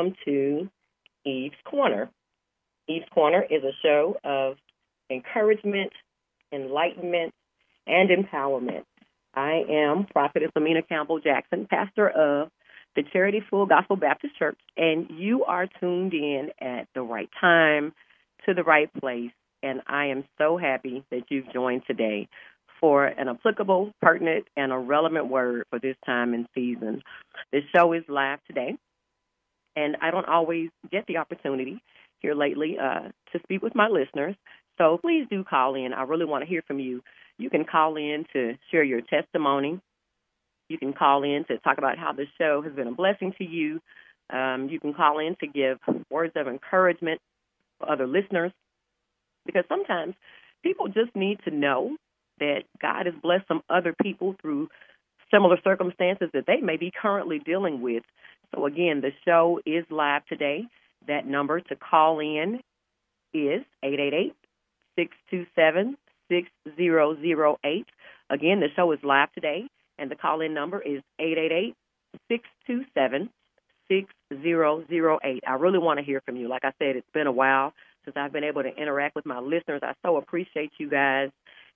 welcome to Eve's Corner. Eve's Corner is a show of encouragement, enlightenment, and empowerment. I am Prophetess Amina Campbell Jackson, pastor of the Charity Full Gospel Baptist Church, and you are tuned in at the right time to the right place. And I am so happy that you've joined today for an applicable, pertinent, and a relevant word for this time and season. This show is live today, and I don't always get the opportunity here lately uh, to speak with my listeners. So please do call in. I really want to hear from you. You can call in to share your testimony. You can call in to talk about how the show has been a blessing to you. Um, you can call in to give words of encouragement for other listeners because sometimes people just need to know that God has blessed some other people through similar circumstances that they may be currently dealing with. So, again, the show is live today. That number to call in is 888 627 6008. Again, the show is live today, and the call in number is 888 627 6008. I really want to hear from you. Like I said, it's been a while since I've been able to interact with my listeners. I so appreciate you guys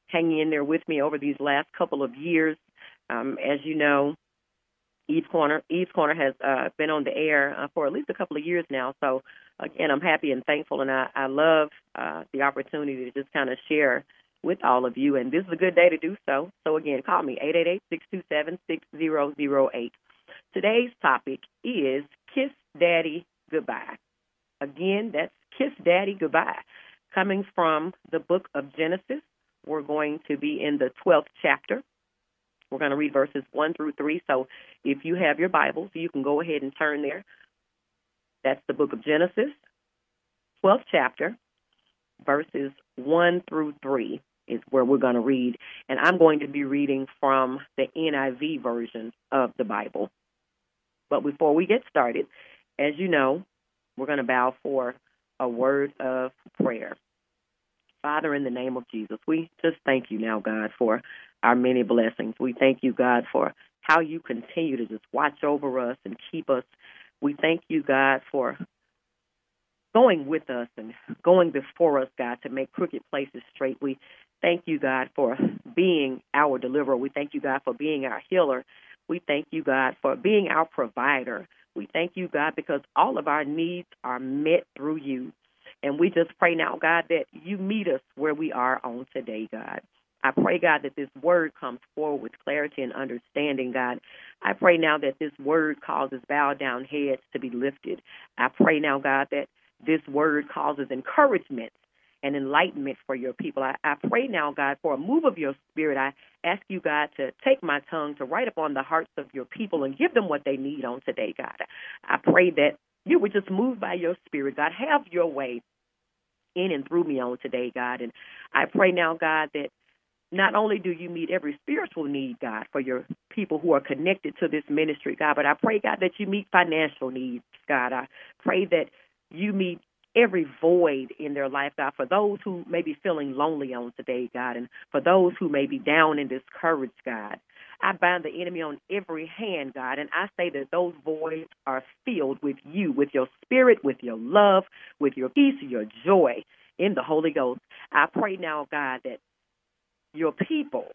hanging in there with me over these last couple of years. Um, as you know, Eve's Corner, Eve's Corner has uh, been on the air uh, for at least a couple of years now. So again, I'm happy and thankful, and I, I love uh, the opportunity to just kind of share with all of you. And this is a good day to do so. So again, call me eight eight eight six two seven six zero zero eight. Today's topic is Kiss Daddy Goodbye. Again, that's Kiss Daddy Goodbye. Coming from the book of Genesis, we're going to be in the 12th chapter. We're going to read verses 1 through 3. So if you have your Bibles, you can go ahead and turn there. That's the book of Genesis, 12th chapter, verses 1 through 3 is where we're going to read. And I'm going to be reading from the NIV version of the Bible. But before we get started, as you know, we're going to bow for a word of prayer. Father, in the name of Jesus, we just thank you now, God, for our many blessings. We thank you, God, for how you continue to just watch over us and keep us. We thank you, God, for going with us and going before us, God, to make crooked places straight. We thank you, God, for being our deliverer. We thank you, God, for being our healer. We thank you, God, for being our provider. We thank you, God, because all of our needs are met through you. And we just pray now, God, that you meet us where we are on today, God. I pray, God, that this word comes forward with clarity and understanding, God. I pray now that this word causes bowed down heads to be lifted. I pray now, God, that this word causes encouragement and enlightenment for your people. I, I pray now, God, for a move of your spirit. I ask you, God, to take my tongue to write upon the hearts of your people and give them what they need on today, God. I pray that you would just move by your spirit, God. Have your way in and through me on today, God. And I pray now, God, that not only do you meet every spiritual need, God, for your people who are connected to this ministry, God, but I pray, God, that you meet financial needs, God. I pray that you meet every void in their life, God, for those who may be feeling lonely on today, God, and for those who may be down and discouraged, God. I bind the enemy on every hand, God, and I say that those voids are filled with you, with your spirit, with your love, with your peace, your joy in the Holy Ghost. I pray now, God, that your people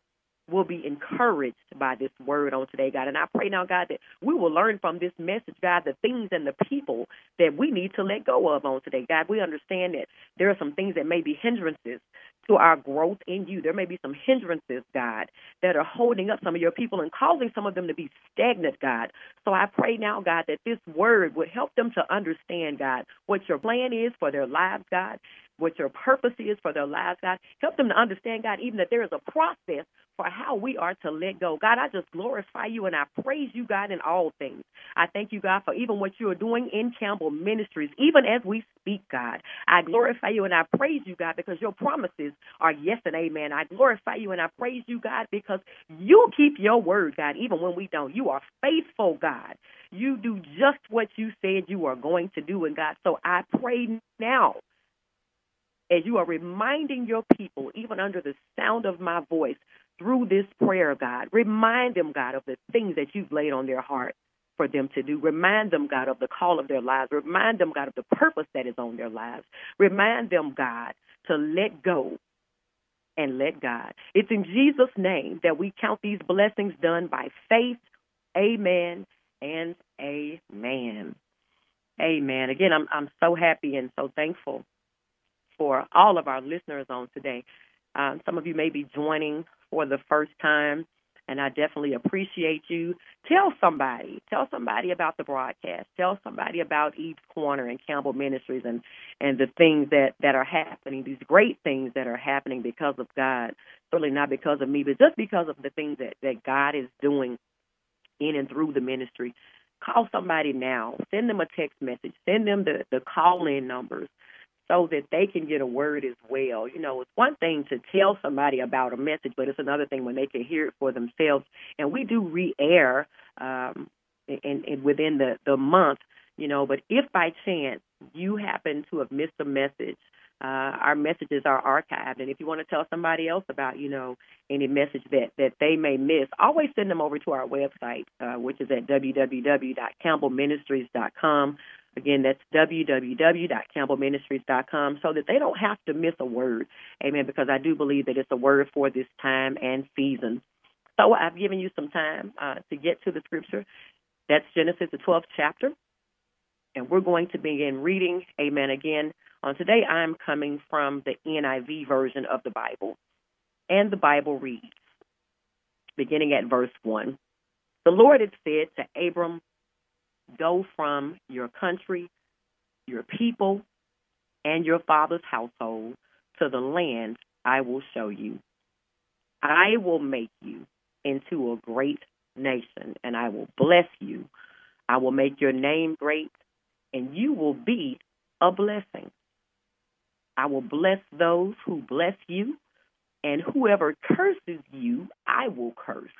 will be encouraged by this word on today, God. And I pray now, God, that we will learn from this message, God, the things and the people that we need to let go of on today. God, we understand that there are some things that may be hindrances to our growth in you. There may be some hindrances, God, that are holding up some of your people and causing some of them to be stagnant, God. So I pray now, God, that this word would help them to understand, God, what your plan is for their lives, God, what your purpose is for their lives, God. Help them to understand, God, even that there is a process for how we are to let go. God, I just glorify you and I praise you, God, in all things. I thank you, God, for even what you are doing in Campbell Ministries, even as we speak, God. I glorify you and I praise you, God, because your promises are yes and amen. I glorify you and I praise you, God, because you keep your word, God, even when we don't. You are faithful, God. You do just what you said you are going to do, and God. So I pray now as you are reminding your people, even under the sound of my voice, through this prayer, God, remind them, God, of the things that you've laid on their heart for them to do. Remind them, God, of the call of their lives. Remind them, God, of the purpose that is on their lives. Remind them, God, to let go and let God. It's in Jesus' name that we count these blessings done by faith. Amen and amen. Amen. Again, I'm I'm so happy and so thankful for all of our listeners on today. Um, some of you may be joining for the first time, and I definitely appreciate you. Tell somebody, tell somebody about the broadcast. Tell somebody about Eve's Corner and Campbell Ministries and and the things that that are happening. These great things that are happening because of God. Certainly not because of me, but just because of the things that that God is doing in and through the ministry. Call somebody now. Send them a text message. Send them the the call in numbers so that they can get a word as well. You know, it's one thing to tell somebody about a message, but it's another thing when they can hear it for themselves. And we do re-air um, in, in within the the month, you know. But if by chance you happen to have missed a message, uh, our messages are archived, and if you want to tell somebody else about, you know, any message that that they may miss, always send them over to our website, uh, which is at www.campbellministries.com. Again, that's www.campbellministries.com so that they don't have to miss a word. Amen. Because I do believe that it's a word for this time and season. So I've given you some time uh, to get to the scripture. That's Genesis, the 12th chapter. And we're going to begin reading. Amen. Again, on today, I'm coming from the NIV version of the Bible. And the Bible reads, beginning at verse 1. The Lord had said to Abram, Go from your country, your people, and your father's household to the land I will show you. I will make you into a great nation, and I will bless you. I will make your name great, and you will be a blessing. I will bless those who bless you, and whoever curses you, I will curse.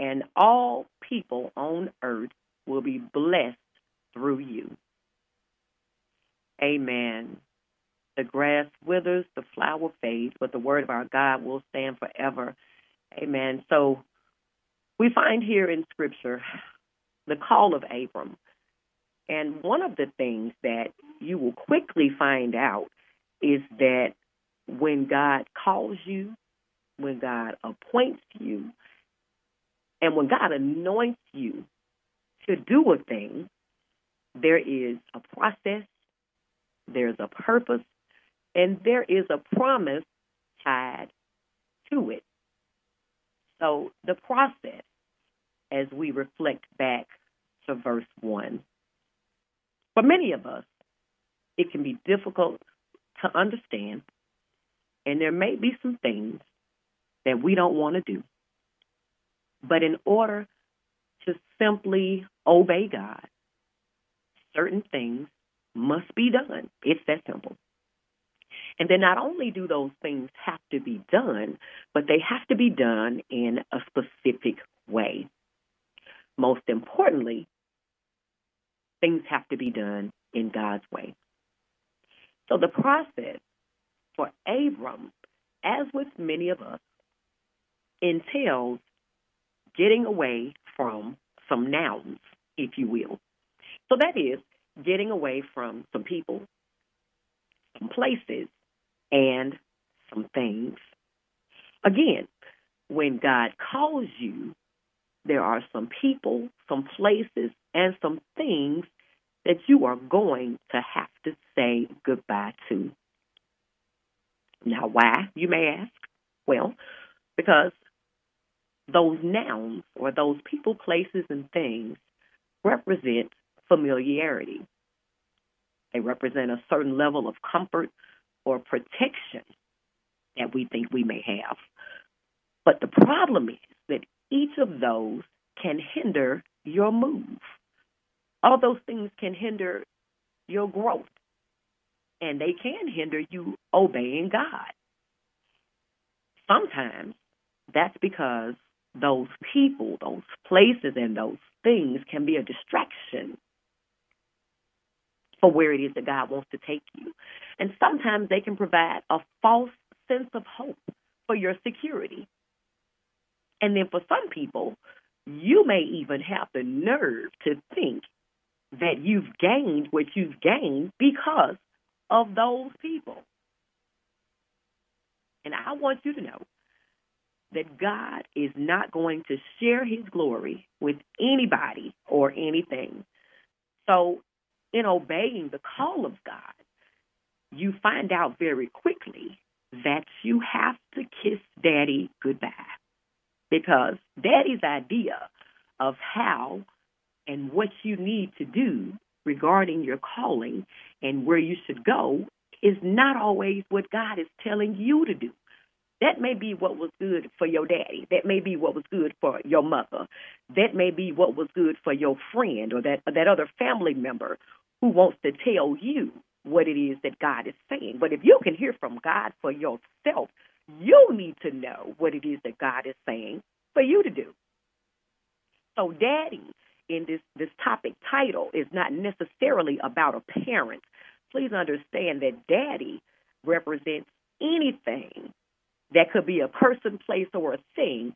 And all people on earth will be blessed through you. Amen. The grass withers, the flower fades, but the word of our God will stand forever. Amen. So we find here in Scripture the call of Abram. And one of the things that you will quickly find out is that when God calls you, when God appoints you, and when God anoints you to do a thing, there is a process, there's a purpose, and there is a promise tied to it. So the process, as we reflect back to verse 1, for many of us, it can be difficult to understand, and there may be some things that we don't want to do. But in order to simply obey God, certain things must be done. It's that simple. And then not only do those things have to be done, but they have to be done in a specific way. Most importantly, things have to be done in God's way. So the process for Abram, as with many of us, entails getting away from some nouns, if you will. So that is getting away from some people, some places, and some things. Again, when God calls you, there are some people, some places, and some things that you are going to have to say goodbye to. Now, why, you may ask? Well, because those nouns or those people, places, and things represent familiarity. They represent a certain level of comfort or protection that we think we may have. But the problem is that each of those can hinder your move. All those things can hinder your growth, and they can hinder you obeying God. Sometimes that's because those people, those places, and those things can be a distraction for where it is that God wants to take you. And sometimes they can provide a false sense of hope for your security. And then for some people, you may even have the nerve to think that you've gained what you've gained because of those people. And I want you to know that God is not going to share his glory with anybody or anything. So, in obeying the call of God, you find out very quickly that you have to kiss daddy goodbye. Because daddy's idea of how and what you need to do regarding your calling and where you should go is not always what God is telling you to do. That may be what was good for your daddy. That may be what was good for your mother. That may be what was good for your friend or that that other family member who wants to tell you what it is that God is saying. But if you can hear from God for yourself, you need to know what it is that God is saying for you to do. So daddy in this this topic title is not necessarily about a parent. Please understand that daddy represents anything that could be a person, place, or a thing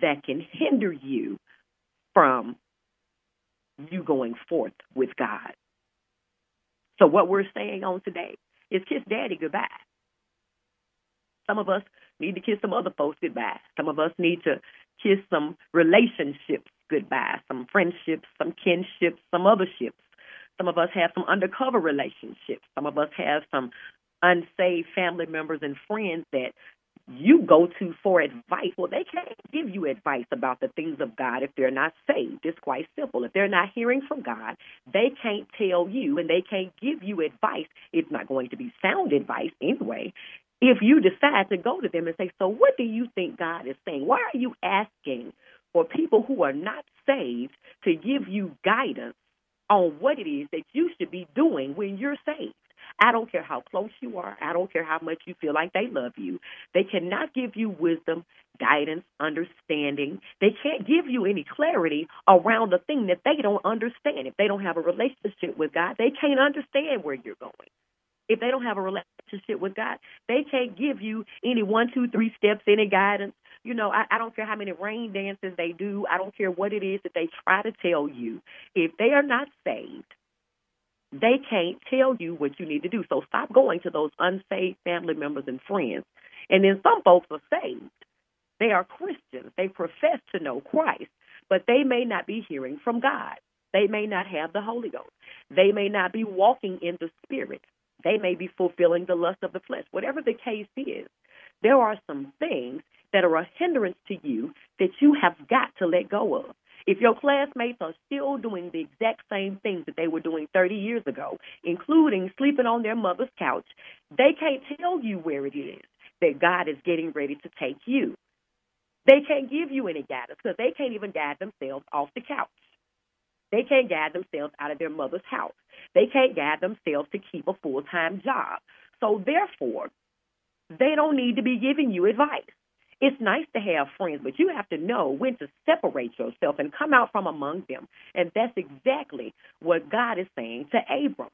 that can hinder you from you going forth with God. So, what we're saying on today is kiss daddy goodbye. Some of us need to kiss some other folks goodbye. Some of us need to kiss some relationships goodbye, some friendships, some kinships, some other ships. Some of us have some undercover relationships. Some of us have some unsaved family members and friends that you go to for advice. Well, they can't give you advice about the things of God if they're not saved. It's quite simple. If they're not hearing from God, they can't tell you and they can't give you advice. It's not going to be sound advice anyway. If you decide to go to them and say, So, what do you think God is saying? Why are you asking for people who are not saved to give you guidance on what it is that you should be doing when you're saved? I don't care how close you are. I don't care how much you feel like they love you. They cannot give you wisdom, guidance, understanding. They can't give you any clarity around the thing that they don't understand. If they don't have a relationship with God, they can't understand where you're going. If they don't have a relationship with God, they can't give you any one, two, three steps, any guidance. You know, I, I don't care how many rain dances they do. I don't care what it is that they try to tell you. If they are not saved, they can't tell you what you need to do. So stop going to those unsaved family members and friends. And then some folks are saved. They are Christians. They profess to know Christ, but they may not be hearing from God. They may not have the Holy Ghost. They may not be walking in the Spirit. They may be fulfilling the lust of the flesh. Whatever the case is, there are some things that are a hindrance to you that you have got to let go of. If your classmates are still doing the exact same things that they were doing 30 years ago, including sleeping on their mother's couch, they can't tell you where it is that God is getting ready to take you. They can't give you any guidance because they can't even guide themselves off the couch. They can't guide themselves out of their mother's house. They can't guide themselves to keep a full time job. So, therefore, they don't need to be giving you advice. It's nice to have friends, but you have to know when to separate yourself and come out from among them. And that's exactly what God is saying to Abram.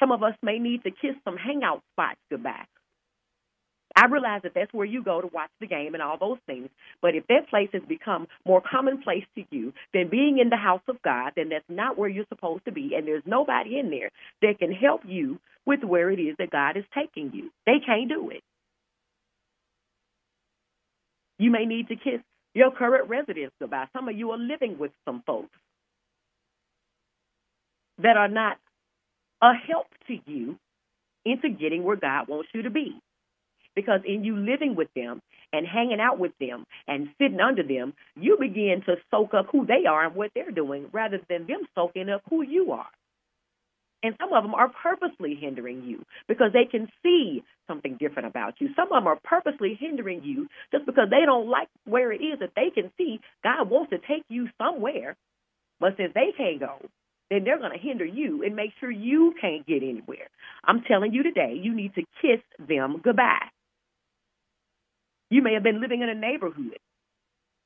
Some of us may need to kiss some hangout spots goodbye. I realize that that's where you go to watch the game and all those things. But if that place has become more commonplace to you than being in the house of God, then that's not where you're supposed to be. And there's nobody in there that can help you with where it is that God is taking you. They can't do it. You may need to kiss your current residents goodbye. Some of you are living with some folks that are not a help to you into getting where God wants you to be. Because in you living with them and hanging out with them and sitting under them, you begin to soak up who they are and what they're doing rather than them soaking up who you are. And some of them are purposely hindering you because they can see something different about you. Some of them are purposely hindering you just because they don't like where it is that they can see God wants to take you somewhere. But since they can't go, then they're going to hinder you and make sure you can't get anywhere. I'm telling you today, you need to kiss them goodbye. You may have been living in a neighborhood,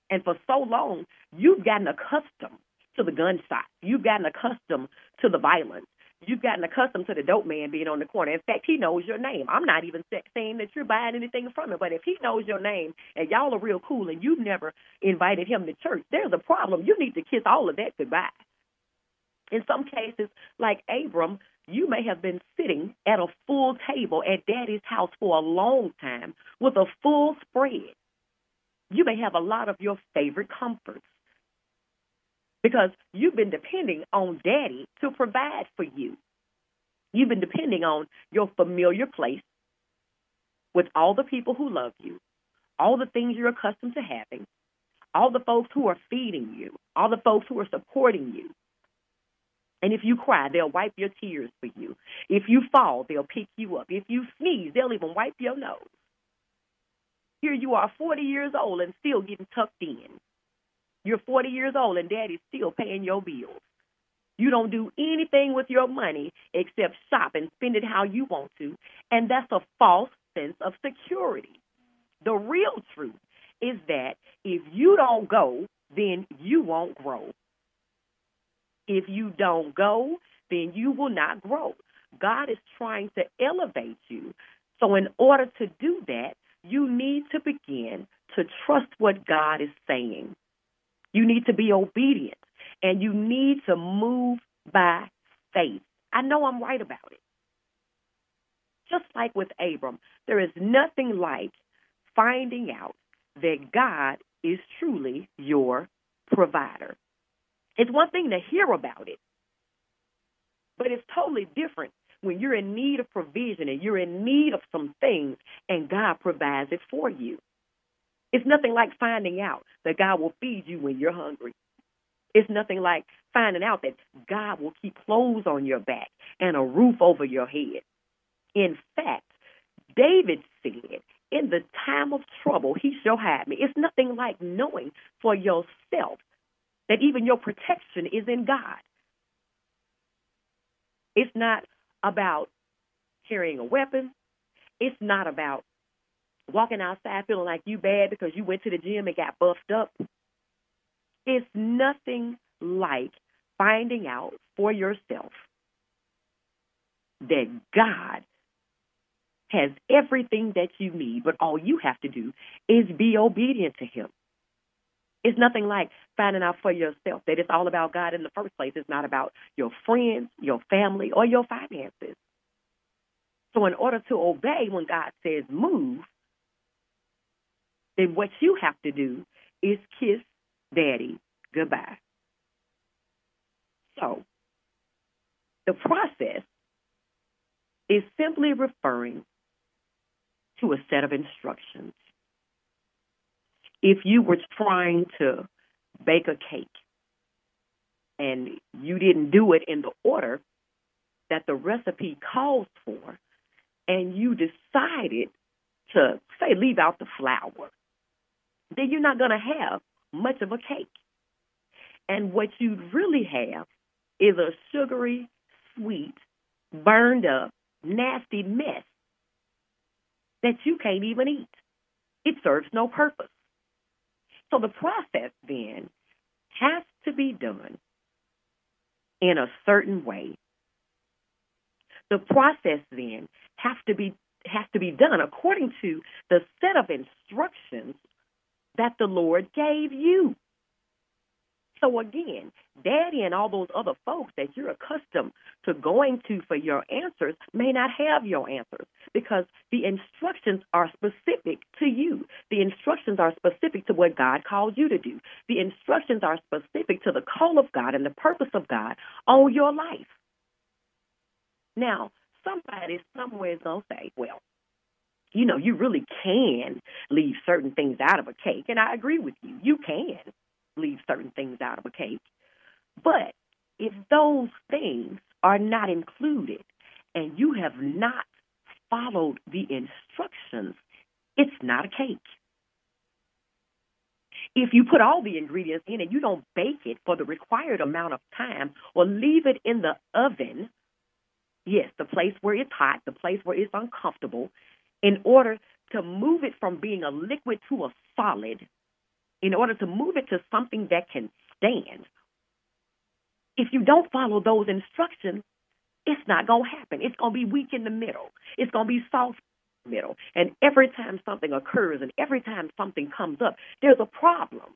and for so long, you've gotten accustomed to the gunshots. You've gotten accustomed to the violence. You've gotten accustomed to the dope man being on the corner. In fact, he knows your name. I'm not even saying that you're buying anything from him, but if he knows your name and y'all are real cool and you've never invited him to church, there's a problem. You need to kiss all of that goodbye. In some cases, like Abram, you may have been sitting at a full table at daddy's house for a long time with a full spread. You may have a lot of your favorite comforts because you've been depending on daddy to provide for you. You've been depending on your familiar place with all the people who love you, all the things you're accustomed to having, all the folks who are feeding you, all the folks who are supporting you. And if you cry, they'll wipe your tears for you. If you fall, they'll pick you up. If you sneeze, they'll even wipe your nose. Here you are, 40 years old and still getting tucked in. You're 40 years old and daddy's still paying your bills. You don't do anything with your money except shop and spend it how you want to. And that's a false sense of security. The real truth is that if you don't go, then you won't grow. If you don't go, then you will not grow. God is trying to elevate you. So, in order to do that, you need to begin to trust what God is saying. You need to be obedient and you need to move by faith. I know I'm right about it. Just like with Abram, there is nothing like finding out that God is truly your provider. It's one thing to hear about it, but it's totally different when you're in need of provision and you're in need of some things and God provides it for you. It's nothing like finding out that God will feed you when you're hungry. It's nothing like finding out that God will keep clothes on your back and a roof over your head. In fact, David said, In the time of trouble, he shall hide me. It's nothing like knowing for yourself that even your protection is in God. It's not about carrying a weapon. It's not about walking outside feeling like you bad because you went to the gym and got buffed up. It's nothing like finding out for yourself that God has everything that you need, but all you have to do is be obedient to Him. It's nothing like finding out for yourself that it's all about God in the first place. It's not about your friends, your family, or your finances. So, in order to obey when God says move, then what you have to do is kiss daddy goodbye. So, the process is simply referring to a set of instructions. If you were trying to bake a cake and you didn't do it in the order that the recipe calls for, and you decided to, say, leave out the flour then you're not going to have much of a cake. And what you'd really have is a sugary, sweet, burned up, nasty mess. that you can't even eat. It serves no purpose. So the process then has to be done in a certain way. The process then has to be has to be done according to the set of instructions that the Lord gave you. So again, Daddy and all those other folks that you're accustomed to going to for your answers may not have your answers because the instructions are specific to you. The instructions are specific to what God called you to do. The instructions are specific to the call of God and the purpose of God on your life. Now, somebody somewhere is going to say, well, you know, you really can leave certain things out of a cake. And I agree with you. You can leave certain things out of a cake. But if those things are not included and you have not followed the instructions, it's not a cake. If you put all the ingredients in and you don't bake it for the required amount of time or leave it in the oven, yes, the place where it's hot, the place where it's uncomfortable, in order to move it from being a liquid to a solid, in order to move it to something that can stand, if you don't follow those instructions, it's not going to happen. It's going to be weak in the middle. It's going to be soft in the middle. And every time something occurs and every time something comes up, there's a problem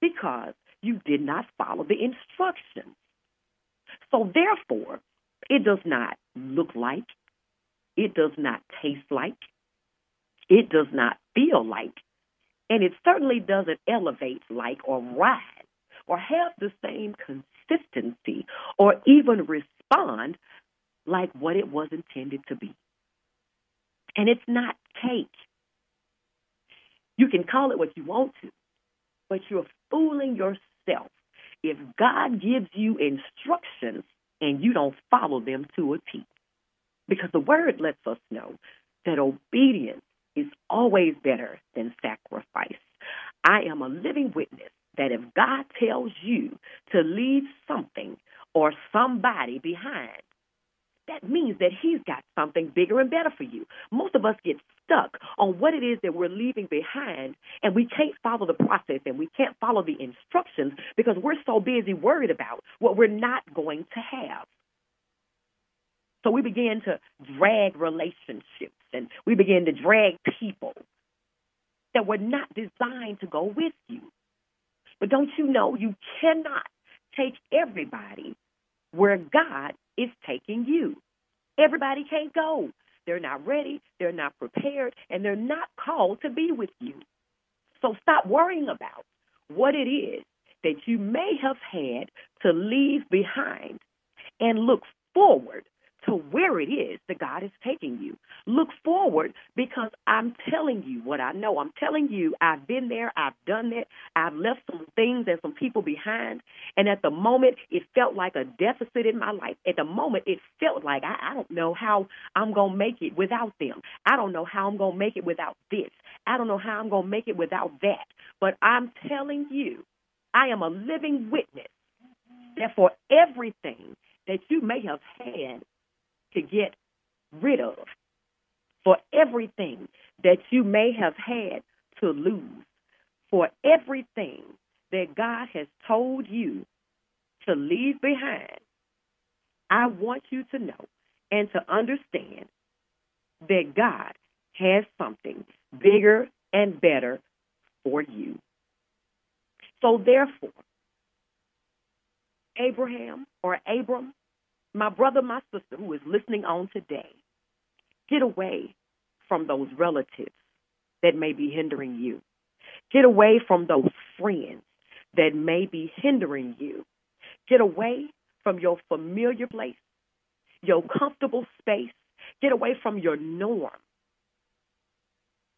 because you did not follow the instructions. So, therefore, it does not look like, it does not taste like, it does not feel like, and it certainly doesn't elevate like or rise or have the same consistency or even respond like what it was intended to be. And it's not cake. You can call it what you want to, but you're fooling yourself if God gives you instructions and you don't follow them to a a T. Because the word lets us know that obedience is always better than sacrifice. I am a living witness that if God tells you to leave something or somebody behind, that means that He's got something bigger and better for you. Most of us get stuck on what it is that we're leaving behind, and we can't follow the process and we can't follow the instructions because we're so busy worried about what we're not going to have. So we begin to drag relationships and we begin to drag people that were not designed to go with you. But don't you know you cannot take everybody where God is taking you? Everybody can't go. They're not ready, they're not prepared, and they're not called to be with you. So stop worrying about what it is that you may have had to leave behind and look forward to where it is that God is taking you. Look forward because I'm telling you what I know. I'm telling you I've been there, I've done it, I've left some things and some people behind. And at the moment, it felt like a deficit in my life. At the moment, it felt like I, I don't know how I'm going to make it without them. I don't know how I'm going to make it without this. I don't know how I'm going to make it without that. But I'm telling you, I am a living witness that for everything that you may have had to get rid of, for everything that you may have had to lose, for everything that God has told you to leave behind, I want you to know and to understand that God has something bigger and better for you. So, therefore, Abraham or Abram my brother, my sister who is listening on today, get away from those relatives that may be hindering you. Get away from those friends that may be hindering you. Get away from your familiar place, your comfortable space. Get away from your norm,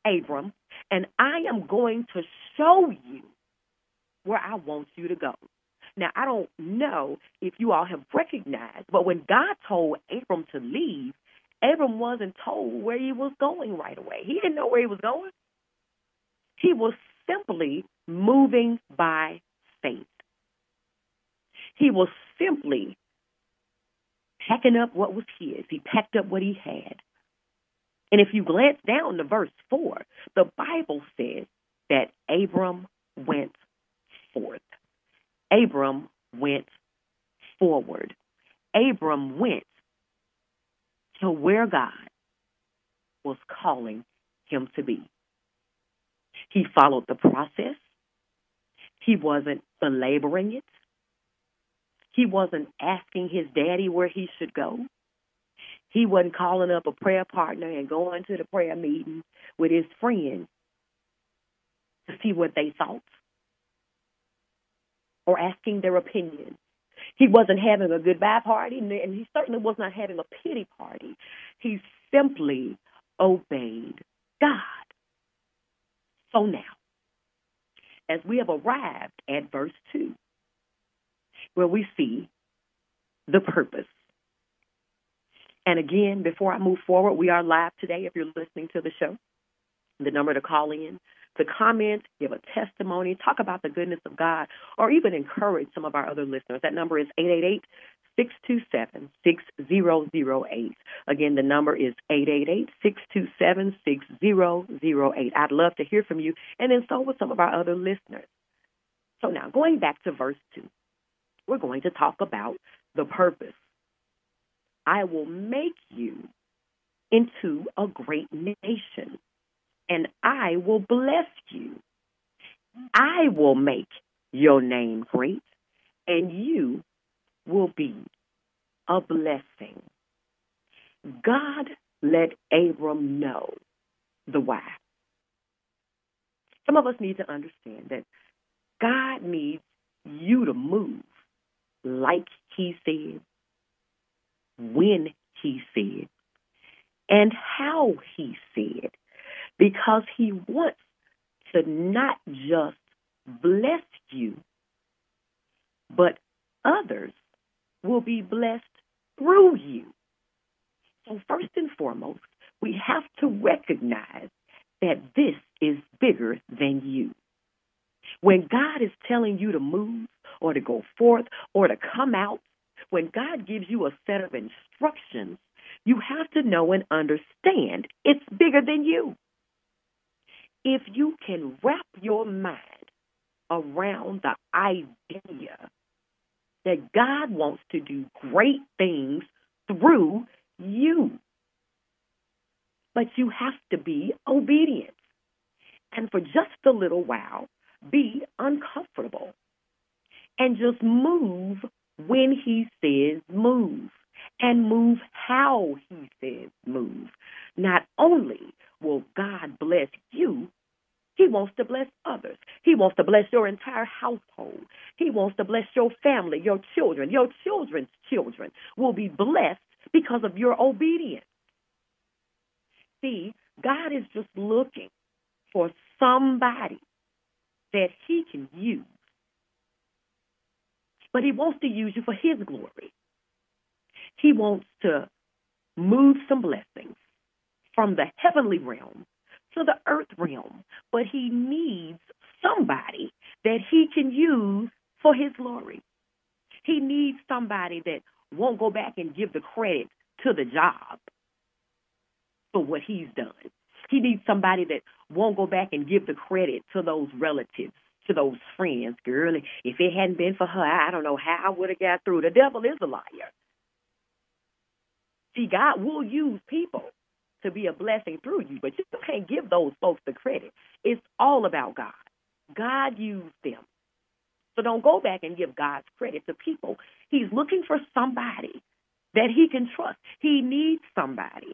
Abram, and I am going to show you where I want you to go. Now, I don't know if you all have recognized, but when God told Abram to leave, Abram wasn't told where he was going right away. He didn't know where he was going. He was simply moving by faith. He was simply packing up what was his. He packed up what he had. And if you glance down to verse 4, the Bible says that Abram went forth. Abram went forward. Abram went to where God was calling him to be. He followed the process. He wasn't belaboring it. He wasn't asking his daddy where he should go. He wasn't calling up a prayer partner and going to the prayer meeting with his friends to see what they thought or asking their opinion. He wasn't having a goodbye party, and he certainly was not having a pity party. He simply obeyed God. So now, as we have arrived at verse 2, where we see the purpose. And again, before I move forward, we are live today if you're listening to the show. The number to call in, to comment, give a testimony, talk about the goodness of God, or even encourage some of our other listeners. That number is 888 627 6008. Again, the number is 888 627 6008. I'd love to hear from you, and then so with some of our other listeners. So now, going back to verse 2, we're going to talk about the purpose. I will make you into a great nation, and I will bless you. I will make your name great, and you will be a blessing. God let Abram know the why. Some of us need to understand that God needs you to move like he said, when he said, and how he said, because he wants to not just bless you, but others will be blessed through you. So, first and foremost, we have to recognize that this is bigger than you. When God is telling you to move or to go forth or to come out, when God gives you a set of instructions, you have to know and understand it's bigger than you. If you can wrap your mind around the idea that God wants to do great things through you, but you have to be obedient. And for just a little while, be uncomfortable and just move when he says move and move how he says move. Not only will God bless you, he wants to bless others. He wants to bless your entire household. He wants to bless your family, your children, your children's children will be blessed because of your obedience. See, God is just looking for somebody that he can use. But he wants to use you for his glory. He wants to move some blessings from the heavenly realm to the earth realm. But he needs somebody that he can use for his glory. He needs somebody that won't go back and give the credit to the job for what he's done. He needs somebody that won't go back and give the credit to those relatives, to those friends. Girl, if it hadn't been for her, I don't know how I would have got through. The devil is a liar. See, God will use people to be a blessing through you, but you can't give those folks the credit. It's all about God. God used them. So don't go back and give God's credit to people. He's looking for somebody that he can trust. He needs somebody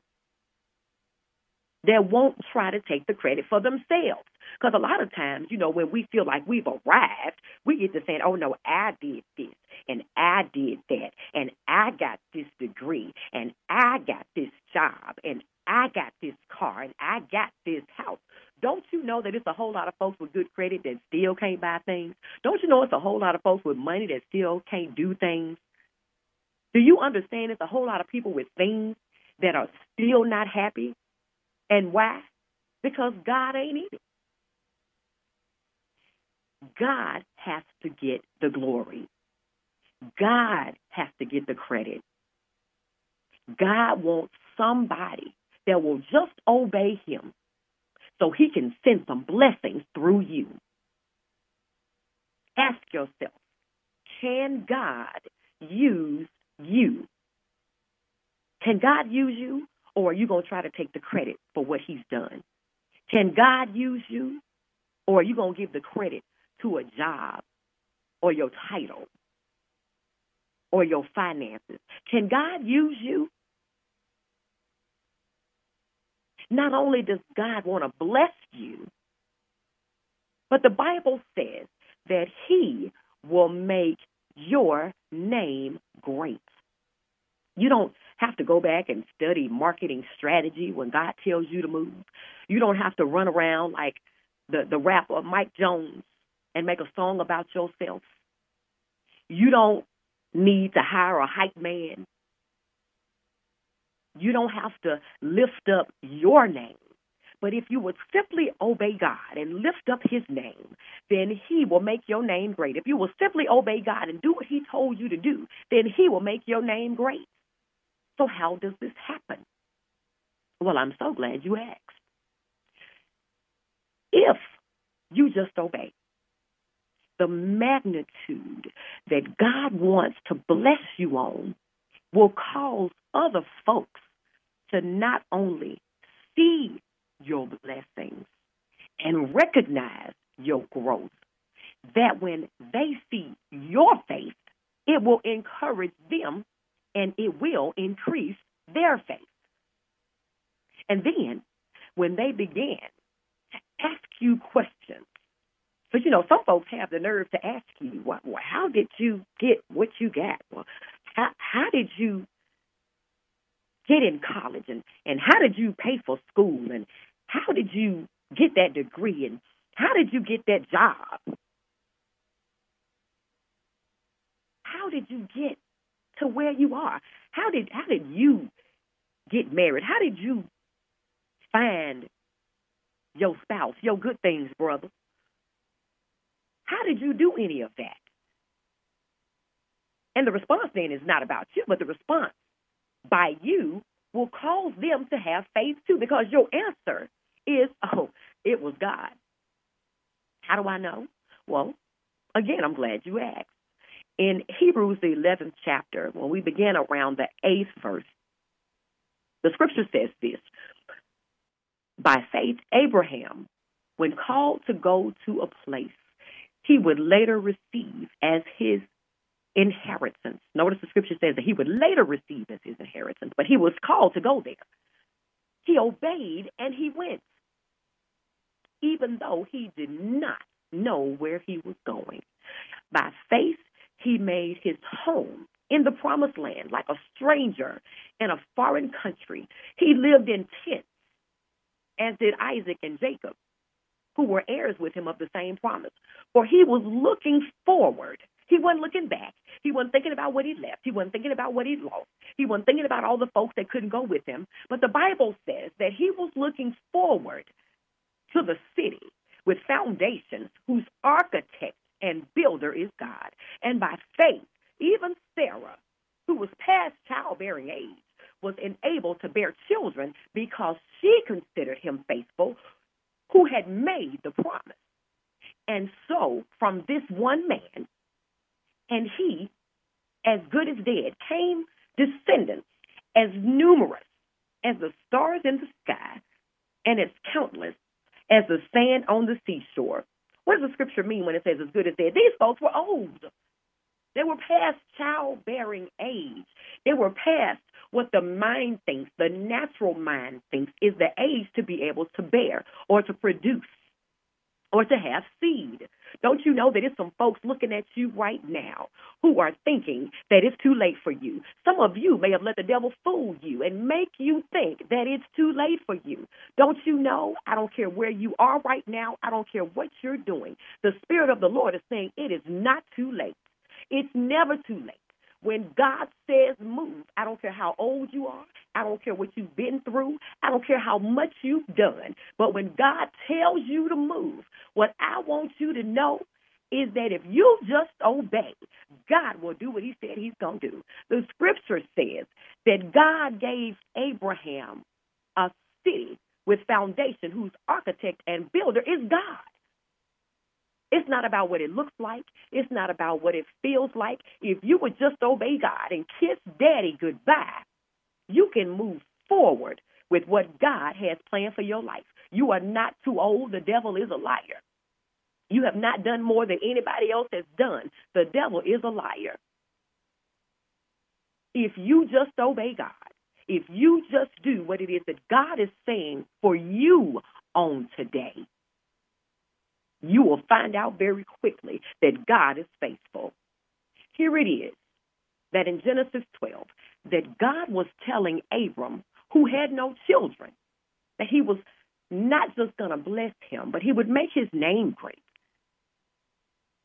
that won't try to take the credit for themselves. Because a lot of times, you know, when we feel like we've arrived, we get to saying, oh, no, I did this, and I did that, and I got this degree, and I got this job, and I got this car, and I got this house. Don't you know that it's a whole lot of folks with good credit that still can't buy things? Don't you know it's a whole lot of folks with money that still can't do things? Do you understand it's a whole lot of people with things that are still not happy and why? Because God ain't in it. God has to get the glory. God has to get the credit. God wants somebody that will just obey him so he can send some blessings through you. Ask yourself, can God use you? Can God use you, or are you going to try to take the credit for what he's done? Can God use you, or are you going to give the credit to a job or your title or your finances? Can God use you? Not only does God want to bless you, but the Bible says that He will make your name great. You don't have to go back and study marketing strategy when God tells you to move. You don't have to run around like the, the rapper Mike Jones and make a song about yourself. You don't need to hire a hype man. You don't have to lift up your name. But if you would simply obey God and lift up his name, then he will make your name great. If you will simply obey God and do what he told you to do, then he will make your name great. So, how does this happen? Well, I'm so glad you asked. If you just obey, the magnitude that God wants to bless you on will cause other folks to not only see your blessings and recognize your growth, that when they see your faith, it will encourage them and it will increase their faith. And then when they begin to ask you questions, because you know some folks have the nerve to ask you, well, how did you get what you got? Well, how how did you get in college, and and how did you pay for school, and how did you get that degree, and how did you get that job? How did you get to where you are? How did how did you get married? How did you find your spouse, your good things, brother? How did you do any of that? And the response then is not about you, but the response by you will cause them to have faith too, because your answer is, oh, it was God. How do I know? Well, again, I'm glad you asked. In Hebrews, the 11th chapter, when we begin around the eighth verse, the scripture says this By faith, Abraham, when called to go to a place he would later receive as his inheritance. Notice the scripture says that he would later receive as his inheritance, but he was called to go there. He obeyed and he went, even though he did not know where he was going. By faith, he made his home in the promised land like a stranger in a foreign country. He lived in tents, as did Isaac and Jacob who were heirs with him of the same promise. For he was looking forward. He wasn't looking back. He wasn't thinking about what he left. He wasn't thinking about what he lost. He wasn't thinking about all the folks that couldn't go with him. But the Bible says that he was looking forward to the city with foundations whose architect and builder is God. And by faith, even Sarah, who was past childbearing age, was enabled to bear children because she considered him faithful who had made the promise. And so, from this one man, and he, as good as dead, came descendants as numerous as the stars in the sky and as countless as the sand on the seashore. What does the scripture mean when it says as good as dead? These folks were old. They were past childbearing age. They were past what the mind thinks, the natural mind thinks, is the age to be able to bear or to produce or to have seed. Don't you know that it's some folks looking at you right now who are thinking that it's too late for you? Some of you may have let the devil fool you and make you think that it's too late for you. Don't you know? I don't care where you are right now. I don't care what you're doing. The Spirit of the Lord is saying it is not too late. It's never too late. When God says move, I don't care how old you are, I don't care what you've been through, I don't care how much you've done, but when God tells you to move, what I want you to know is that if you just obey, God will do what he said he's going to do. The scripture says that God gave Abraham a city with foundation whose architect and builder is God. It's not about what it looks like. It's not about what it feels like. If you would just obey God and kiss daddy goodbye, you can move forward with what God has planned for your life. You are not too old. The devil is a liar. You have not done more than anybody else has done. The devil is a liar. If you just obey God, if you just do what it is that God is saying for you on today, you will find out very quickly that God is faithful. Here it is that in Genesis 12, that God was telling Abram, who had no children, that he was not just going to bless him, but he would make his name great.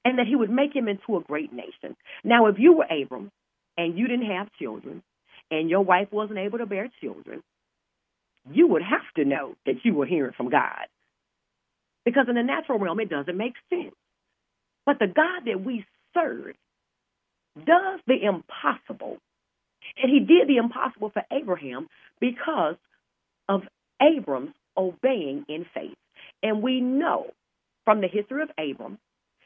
And that he would make him into a great nation. Now, if you were Abram and you didn't have children, and your wife wasn't able to bear children, you would have to know that you were hearing from God. Because in the natural realm, it doesn't make sense. But the God that we serve does the impossible. And he did the impossible for Abraham because of Abram's obeying in faith. And we know from the history of Abram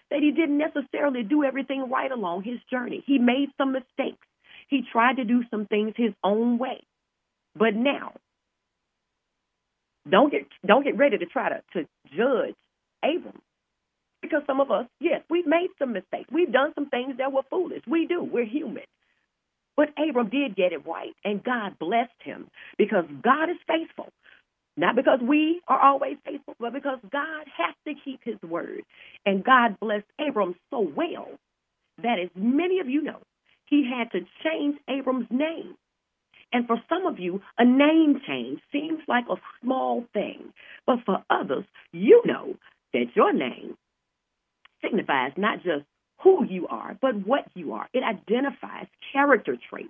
that he didn't necessarily do everything right along his journey. He made some mistakes. He tried to do some things his own way. But now, don't get don't get ready to try to, to judge Abram. Because some of us, yes, we've made some mistakes. We've done some things that were foolish. We do. We're human. But Abram did get it right, and God blessed him because God is faithful. Not because we are always faithful, but because God has to keep his word. And God blessed Abram so well that, as many of you know, he had to change Abram's name. And for some of you, a name change seems like a small thing. But for others, you know that your name signifies not just who you are, but what you are. It identifies character traits.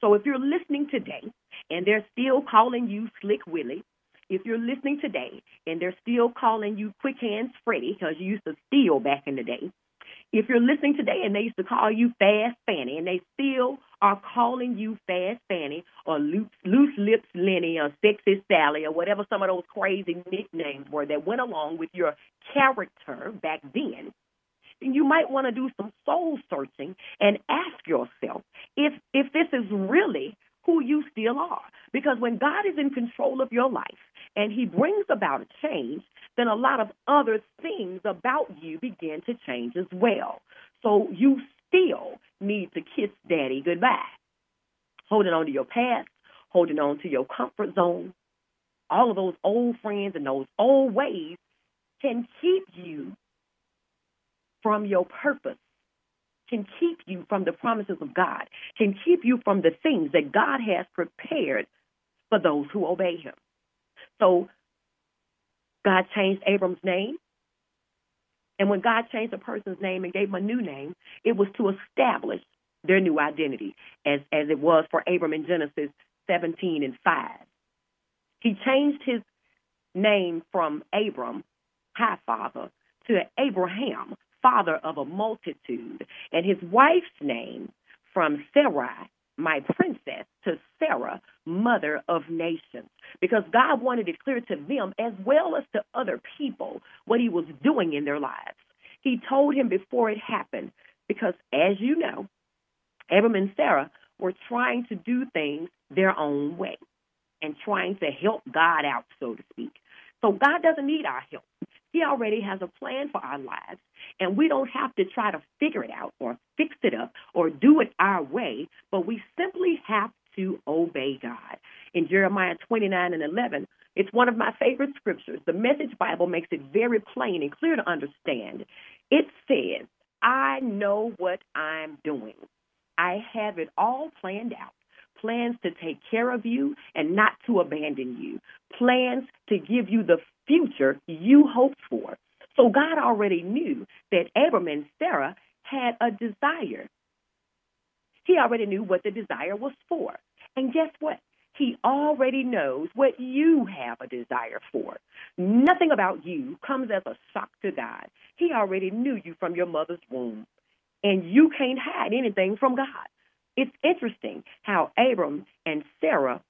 So if you're listening today and they're still calling you Slick Willie, if you're listening today and they're still calling you Quick Hands Freddie because you used to steal back in the day, if you're listening today and they used to call you Fast Fanny and they still are calling you Fast Fanny or Loose, loose Lips Lenny or Sexy Sally or whatever some of those crazy nicknames were that went along with your character back then, then you might want to do some soul searching and ask yourself if if this is really who you still are. Because when God is in control of your life and He brings about a change, then a lot of other things about you begin to change as well. So you still need to kiss daddy goodbye. Holding on to your past, holding on to your comfort zone, all of those old friends and those old ways can keep you from your purpose, can keep you from the promises of God, can keep you from the things that God has prepared for those who obey Him. So God changed Abram's name. And when God changed a person's name and gave them a new name, it was to establish their new identity, as, as it was for Abram in Genesis 17 and 5. He changed his name from Abram, high father, to Abraham, father of a multitude, and his wife's name from Sarai, my princess, to Sarah, mother of nations. Because God wanted it clear to them as well as to other people what he was doing in their lives. He told him before it happened, because as you know, Abram and Sarah were trying to do things their own way and trying to help God out, so to speak. So God doesn't need our help. He already has a plan for our lives, and we don't have to try to figure it out or fix it up or do it our way, but we simply have to obey God. In Jeremiah 29 and 11, it's one of my favorite scriptures. The Message Bible makes it very plain and clear to understand. It says, I know what I'm doing. I have it all planned out. Plans to take care of you and not to abandon you. Plans to give you the future you hoped for. So God already knew that Abram and Sarah had a desire. He already knew what the desire was for. And guess what? He already knows what you have a desire for. Nothing about you comes as a shock to God. He already knew you from your mother's womb. And you can't hide anything from God. It's interesting how Abram and Sarah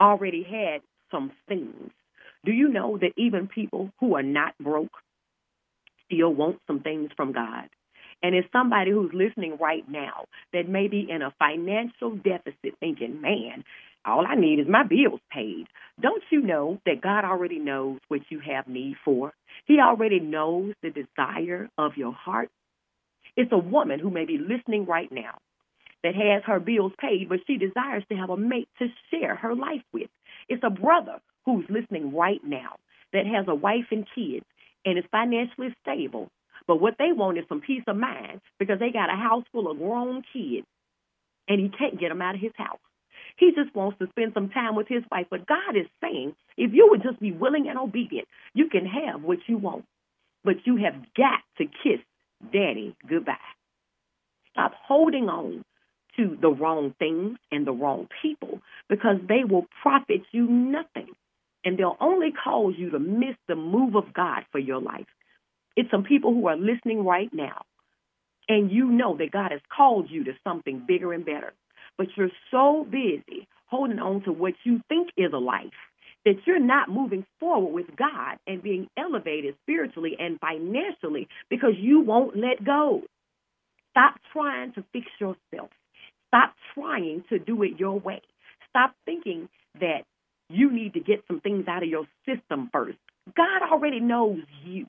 already had some things. Do you know that even people who are not broke still want some things from God? And it's somebody who's listening right now that may be in a financial deficit thinking, man, all I need is my bills paid. Don't you know that God already knows what you have need for? He already knows the desire of your heart. It's a woman who may be listening right now that has her bills paid, but she desires to have a mate to share her life with. It's a brother who's listening right now that has a wife and kids and is financially stable. But what they want is some peace of mind because they got a house full of grown kids and he can't get them out of his house. He just wants to spend some time with his wife. But God is saying, if you would just be willing and obedient, you can have what you want. But you have got to kiss daddy goodbye. Stop holding on to the wrong things and the wrong people because they will profit you nothing. And they'll only cause you to miss the move of God for your life. It's some people who are listening right now, and you know that God has called you to something bigger and better. But you're so busy holding on to what you think is a life that you're not moving forward with God and being elevated spiritually and financially because you won't let go. Stop trying to fix yourself. Stop trying to do it your way. Stop thinking that you need to get some things out of your system first. God already knows you,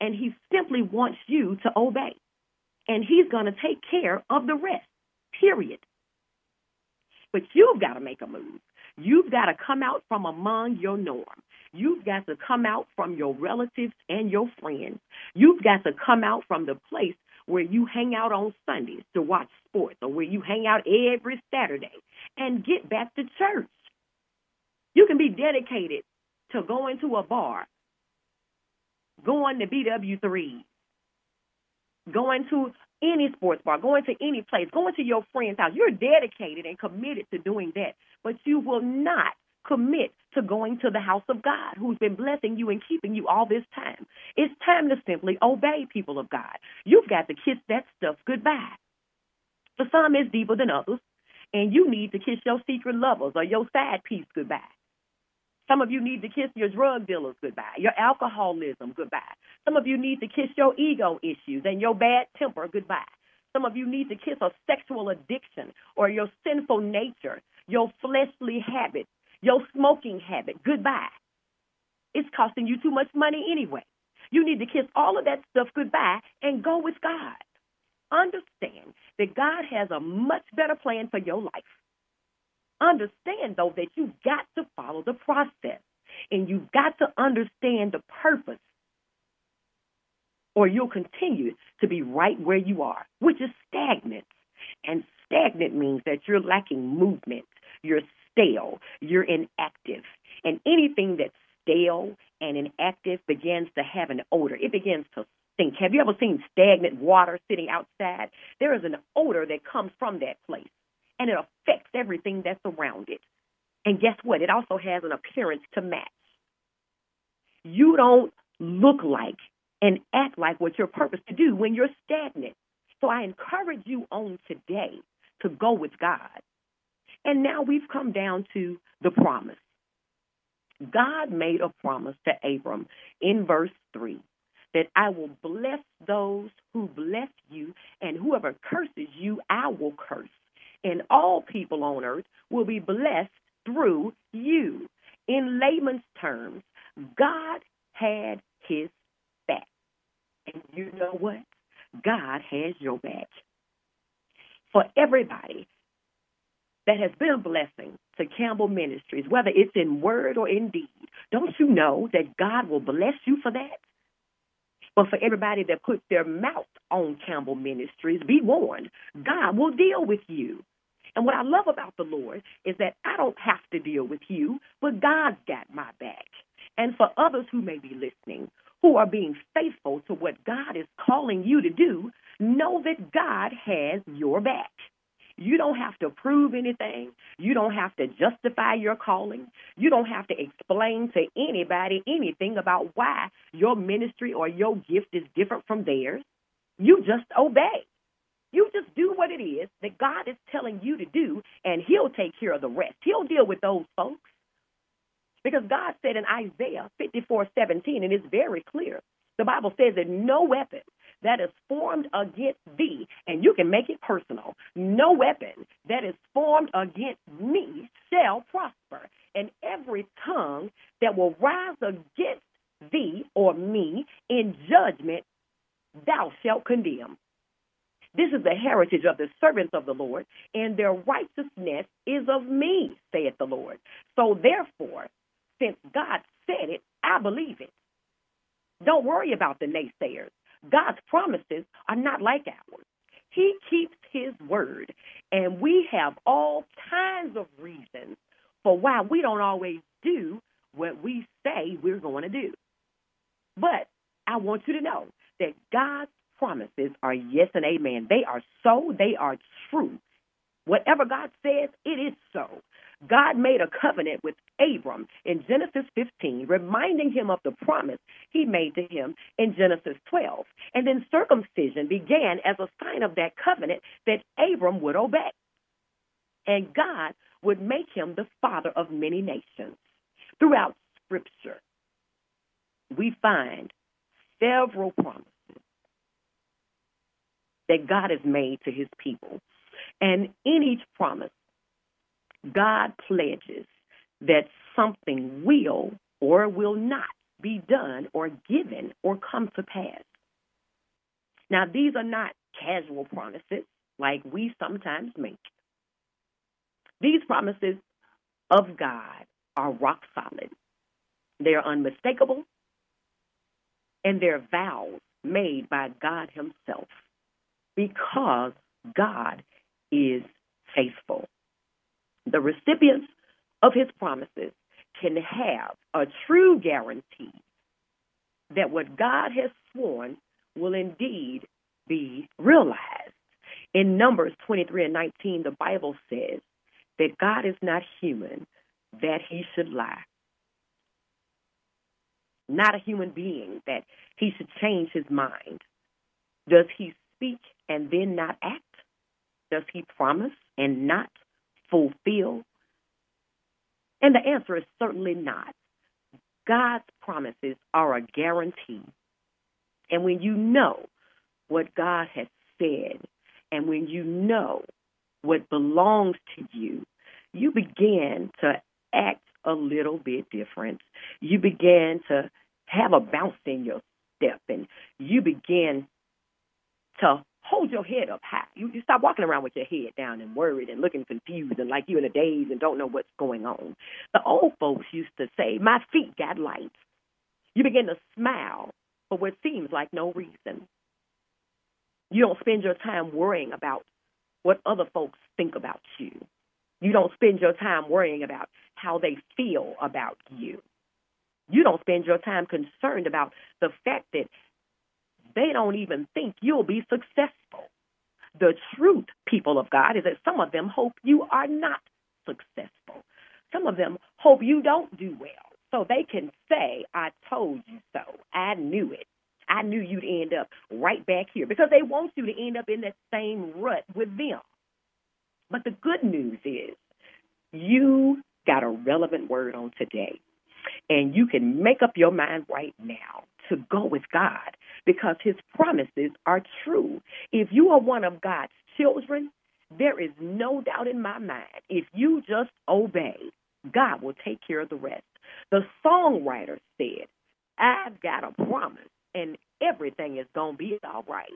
and He simply wants you to obey. And He's going to take care of the rest, period. But you've got to make a move. You've got to come out from among your norm. You've got to come out from your relatives and your friends. You've got to come out from the place where you hang out on Sundays to watch sports or where you hang out every Saturday and get back to church. You can be dedicated to going to a bar, going to BW3, going to any sports bar, going to any place, going to your friend's house. You're dedicated and committed to doing that, but you will not commit to going to the house of God who's been blessing you and keeping you all this time. It's time to simply obey people of God. You've got to kiss that stuff goodbye. For some, it's deeper than others, and you need to kiss your secret lovers or your side piece goodbye. Some of you need to kiss your drug dealers goodbye, your alcoholism goodbye. Some of you need to kiss your ego issues and your bad temper goodbye. Some of you need to kiss a sexual addiction or your sinful nature, your fleshly habit, your smoking habit goodbye. It's costing you too much money anyway. You need to kiss all of that stuff goodbye and go with God. Understand that God has a much better plan for your life. Understand, though, that you've got to follow the process and you've got to understand the purpose, or you'll continue to be right where you are, which is stagnant. And stagnant means that you're lacking movement, you're stale, you're inactive. And anything that's stale and inactive begins to have an odor, it begins to stink. Have you ever seen stagnant water sitting outside? There is an odor that comes from that place and it affects everything that's around it. And guess what? It also has an appearance to match. You don't look like and act like what you're purposed to do when you're stagnant. So I encourage you on today to go with God. And now we've come down to the promise. God made a promise to Abram in verse 3 that I will bless those who bless you, and whoever curses you, I will curse and all people on earth will be blessed through you. In layman's terms, God had his back. And you know what? God has your back. For everybody that has been a blessing to Campbell Ministries, whether it's in word or in deed, don't you know that God will bless you for that? But for everybody that puts their mouth on Campbell Ministries, be warned, God will deal with you. And what I love about the Lord is that I don't have to deal with you, but God's got my back. And for others who may be listening, who are being faithful to what God is calling you to do, know that God has your back. You don't have to prove anything. You don't have to justify your calling. You don't have to explain to anybody anything about why your ministry or your gift is different from theirs. You just obey. You just do what it is that God is telling you to do, and He'll take care of the rest. He'll deal with those folks. Because God said in Isaiah 54 17, and it's very clear, the Bible says that no weapon that is formed against thee, and you can make it personal, no weapon that is formed against me shall prosper. And every tongue that will rise against thee or me in judgment, thou shalt condemn. This is the heritage of the servants of the Lord, and their righteousness is of me, saith the Lord. So therefore, since God said it, I believe it. Don't worry about the naysayers. God's promises are not like ours. He keeps his word, and we have all kinds of reasons for why we don't always do what we say we're going to do. But I want you to know that God's promises are yes and amen. They are so, they are true. Whatever God says, it is so. God made a covenant with Abram in Genesis 15, reminding him of the promise he made to him in Genesis 12. And then circumcision began as a sign of that covenant that Abram would obey. And God would make him the father of many nations. Throughout Scripture, we find several promises that God has made to his people. And in each promise, God pledges that something will or will not be done or given or come to pass. Now, these are not casual promises like we sometimes make. These promises of God are rock solid, they're unmistakable, and they're vows made by God Himself because God is faithful. The recipients of his promises can have a true guarantee that what God has sworn will indeed be realized. In Numbers 23 and 19, the Bible says that God is not human, that he should lie. Not a human being, that he should change his mind. Does he speak and then not act? Does he promise and not fulfill? And the answer is certainly not. God's promises are a guarantee. And when you know what God has said, and when you know what belongs to you, you begin to act a little bit different. You begin to have a bounce in your step, and you begin to hold your head up high. You, you stop walking around with your head down and worried and looking confused and like you're in a daze and don't know what's going on. The old folks used to say, My feet got light. You begin to smile for what seems like no reason. You don't spend your time worrying about what other folks think about you. You don't spend your time worrying about how they feel about you. You don't spend your time concerned about the fact that they don't even think you'll be successful. The truth, people of God, is that some of them hope you are not successful. Some of them hope you don't do well so they can say, I told you so. I knew it. I knew you'd end up right back here because they want you to end up in that same rut with them. But the good news is you got a relevant word on today. And you can make up your mind right now to go with God because his promises are true. If you are one of God's children, there is no doubt in my mind. If you just obey, God will take care of the rest. The songwriter said, I've got a promise and everything is going to be all right.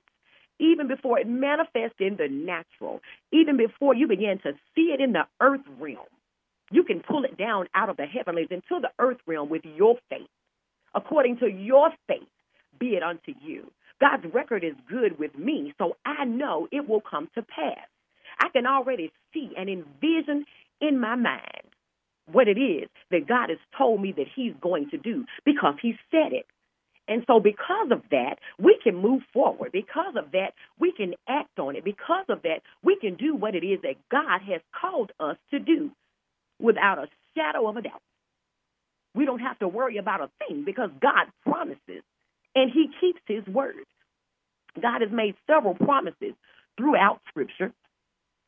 Even before it manifests in the natural, even before you begin to see it in the earth realm, you can pull it down out of the heavenlies into the earth realm with your faith. According to your faith, be it unto you. God's record is good with me, so I know it will come to pass. I can already see and envision in my mind what it is that God has told me that He's going to do because He said it. And so, because of that, we can move forward. Because of that, we can act on it. Because of that, we can do what it is that God has called us to do without a shadow of a doubt. We don't have to worry about a thing because God promises and he keeps his word. God has made several promises throughout Scripture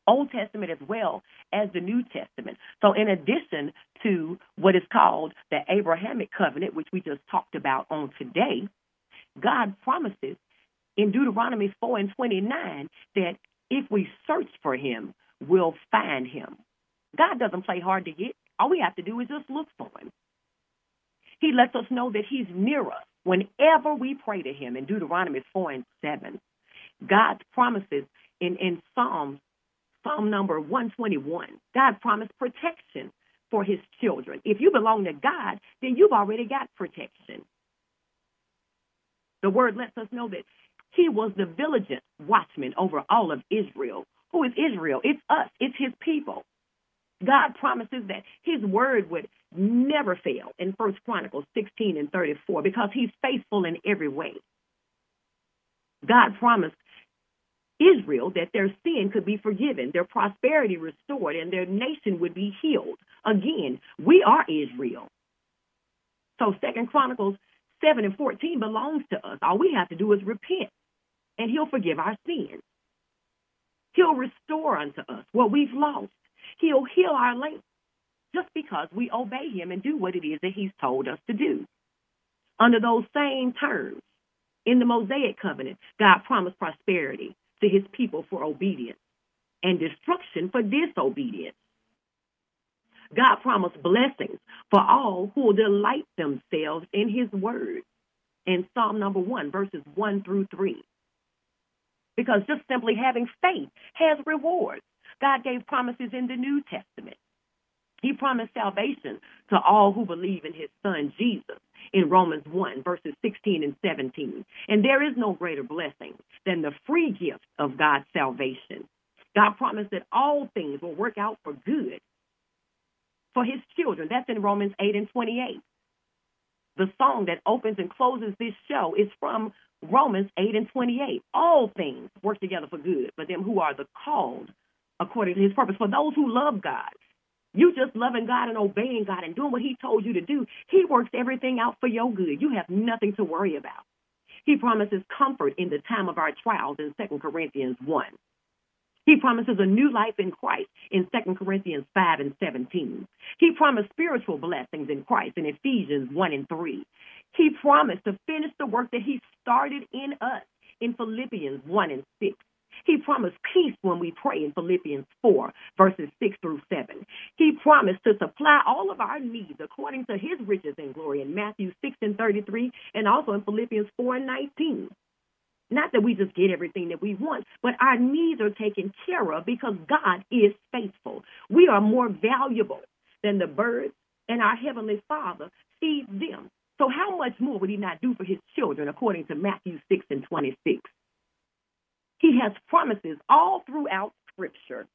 Old Testament as well as the New Testament. So, in addition to what is called the Abrahamic covenant, which we just talked about on today, God promises in Deuteronomy 4 and 29 that if we search for him, we'll find him. God doesn't play hard to get. All we have to do is just look for him. He lets us know that he's near us whenever we pray to him in Deuteronomy 4 and 7. God's promises in, in Psalms, Psalm number 121, God promised protection for his children. If you belong to God, then you've already got protection. The word lets us know that he was the vigilant watchman over all of Israel. Who is Israel? It's us, it's his people. God promises that his word would never fail in First Chronicles 16 and 34 because he's faithful in every way. God promised Israel that their sin could be forgiven, their prosperity restored, and their nation would be healed. Again, we are Israel. So Second Chronicles 7 and 14 belongs to us. All we have to do is repent, and he'll forgive our sins. He'll restore unto us what we've lost. He'll heal our land just because we obey him and do what it is that he's told us to do. Under those same terms, in the Mosaic covenant, God promised prosperity to his people for obedience and destruction for disobedience. God promised blessings for all who will delight themselves in his word in Psalm number one, verses one through three. Because just simply having faith has rewards. God gave promises in the New Testament. He promised salvation to all who believe in his son Jesus in Romans 1, verses 16 and 17. And there is no greater blessing than the free gift of God's salvation. God promised that all things will work out for good for his children. That's in Romans 8 and 28. The song that opens and closes this show is from Romans 8 and 28. All things work together for good for them who are the called according to his purpose. For those who love God, you just loving God and obeying God and doing what He told you to do. He works everything out for your good. You have nothing to worry about. He promises comfort in the time of our trials in 2 Corinthians 1. He promises a new life in Christ in 2 Corinthians 5 and 17. He promised spiritual blessings in Christ in Ephesians 1 and 3. He promised to finish the work that He started in us in Philippians 1 and 6. He promised peace when we pray in Philippians 4, verses 6 through 7. He promised to supply all of our needs according to his riches and glory in Matthew 6 and 33, and also in Philippians 4 and 19. Not that we just get everything that we want, but our needs are taken care of because God is faithful. We are more valuable than the birds, and our Heavenly Father feeds them. So, how much more would He not do for His children, according to Matthew 6 and 26? He has promises all throughout Scripture.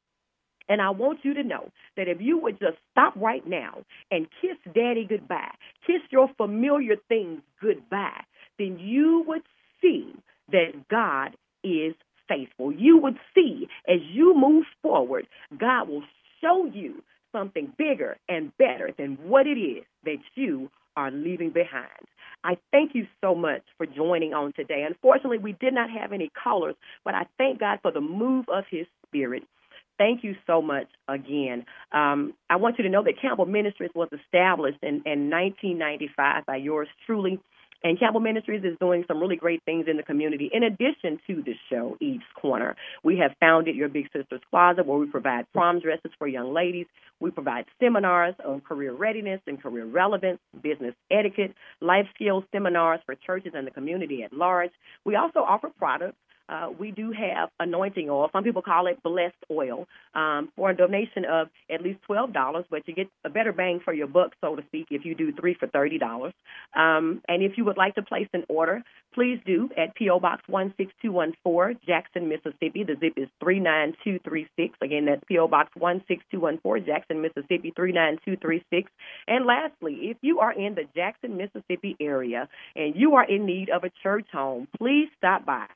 And I want you to know that if you would just stop right now and kiss daddy goodbye, kiss your familiar things goodbye, then you would see that God is faithful. You would see as you move forward, God will show you something bigger and better than what it is that you are leaving behind. I thank you so much for joining on today. Unfortunately, we did not have any callers, but I thank God for the move of His Spirit. Thank you so much again. Um, I want you to know that Campbell Ministries was established in, in 1995 by yours truly. And Campbell Ministries is doing some really great things in the community. In addition to the show, Eve's Corner, we have founded Your Big Sister's Closet, where we provide prom dresses for young ladies. We provide seminars on career readiness and career relevance, business etiquette, life skills seminars for churches and the community at large. We also offer products uh, we do have anointing oil. Some people call it blessed oil um, for a donation of at least twelve dollars, but you get a better bang for your buck, so to speak, if you do three for thirty dollars. Um, and if you would like to place an order, please do at PO Box one six two one four, Jackson, Mississippi. The zip is three nine two three six. Again, that's PO Box one six two one four, Jackson, Mississippi three nine two three six. And lastly, if you are in the Jackson, Mississippi area and you are in need of a church home, please stop by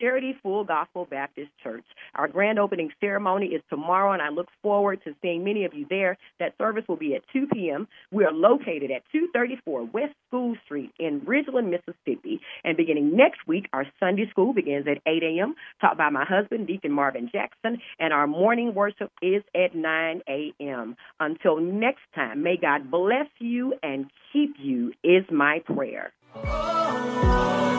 Charity Full Gospel Baptist Church. Our grand opening ceremony is tomorrow, and I look forward to seeing many of you there. That service will be at 2 p.m. We are located at 234 West School Street in Ridgeland, Mississippi. And beginning next week, our Sunday school begins at 8 a.m., taught by my husband, Deacon Marvin Jackson, and our morning worship is at 9 a.m. Until next time, may God bless you and keep you, is my prayer. Oh,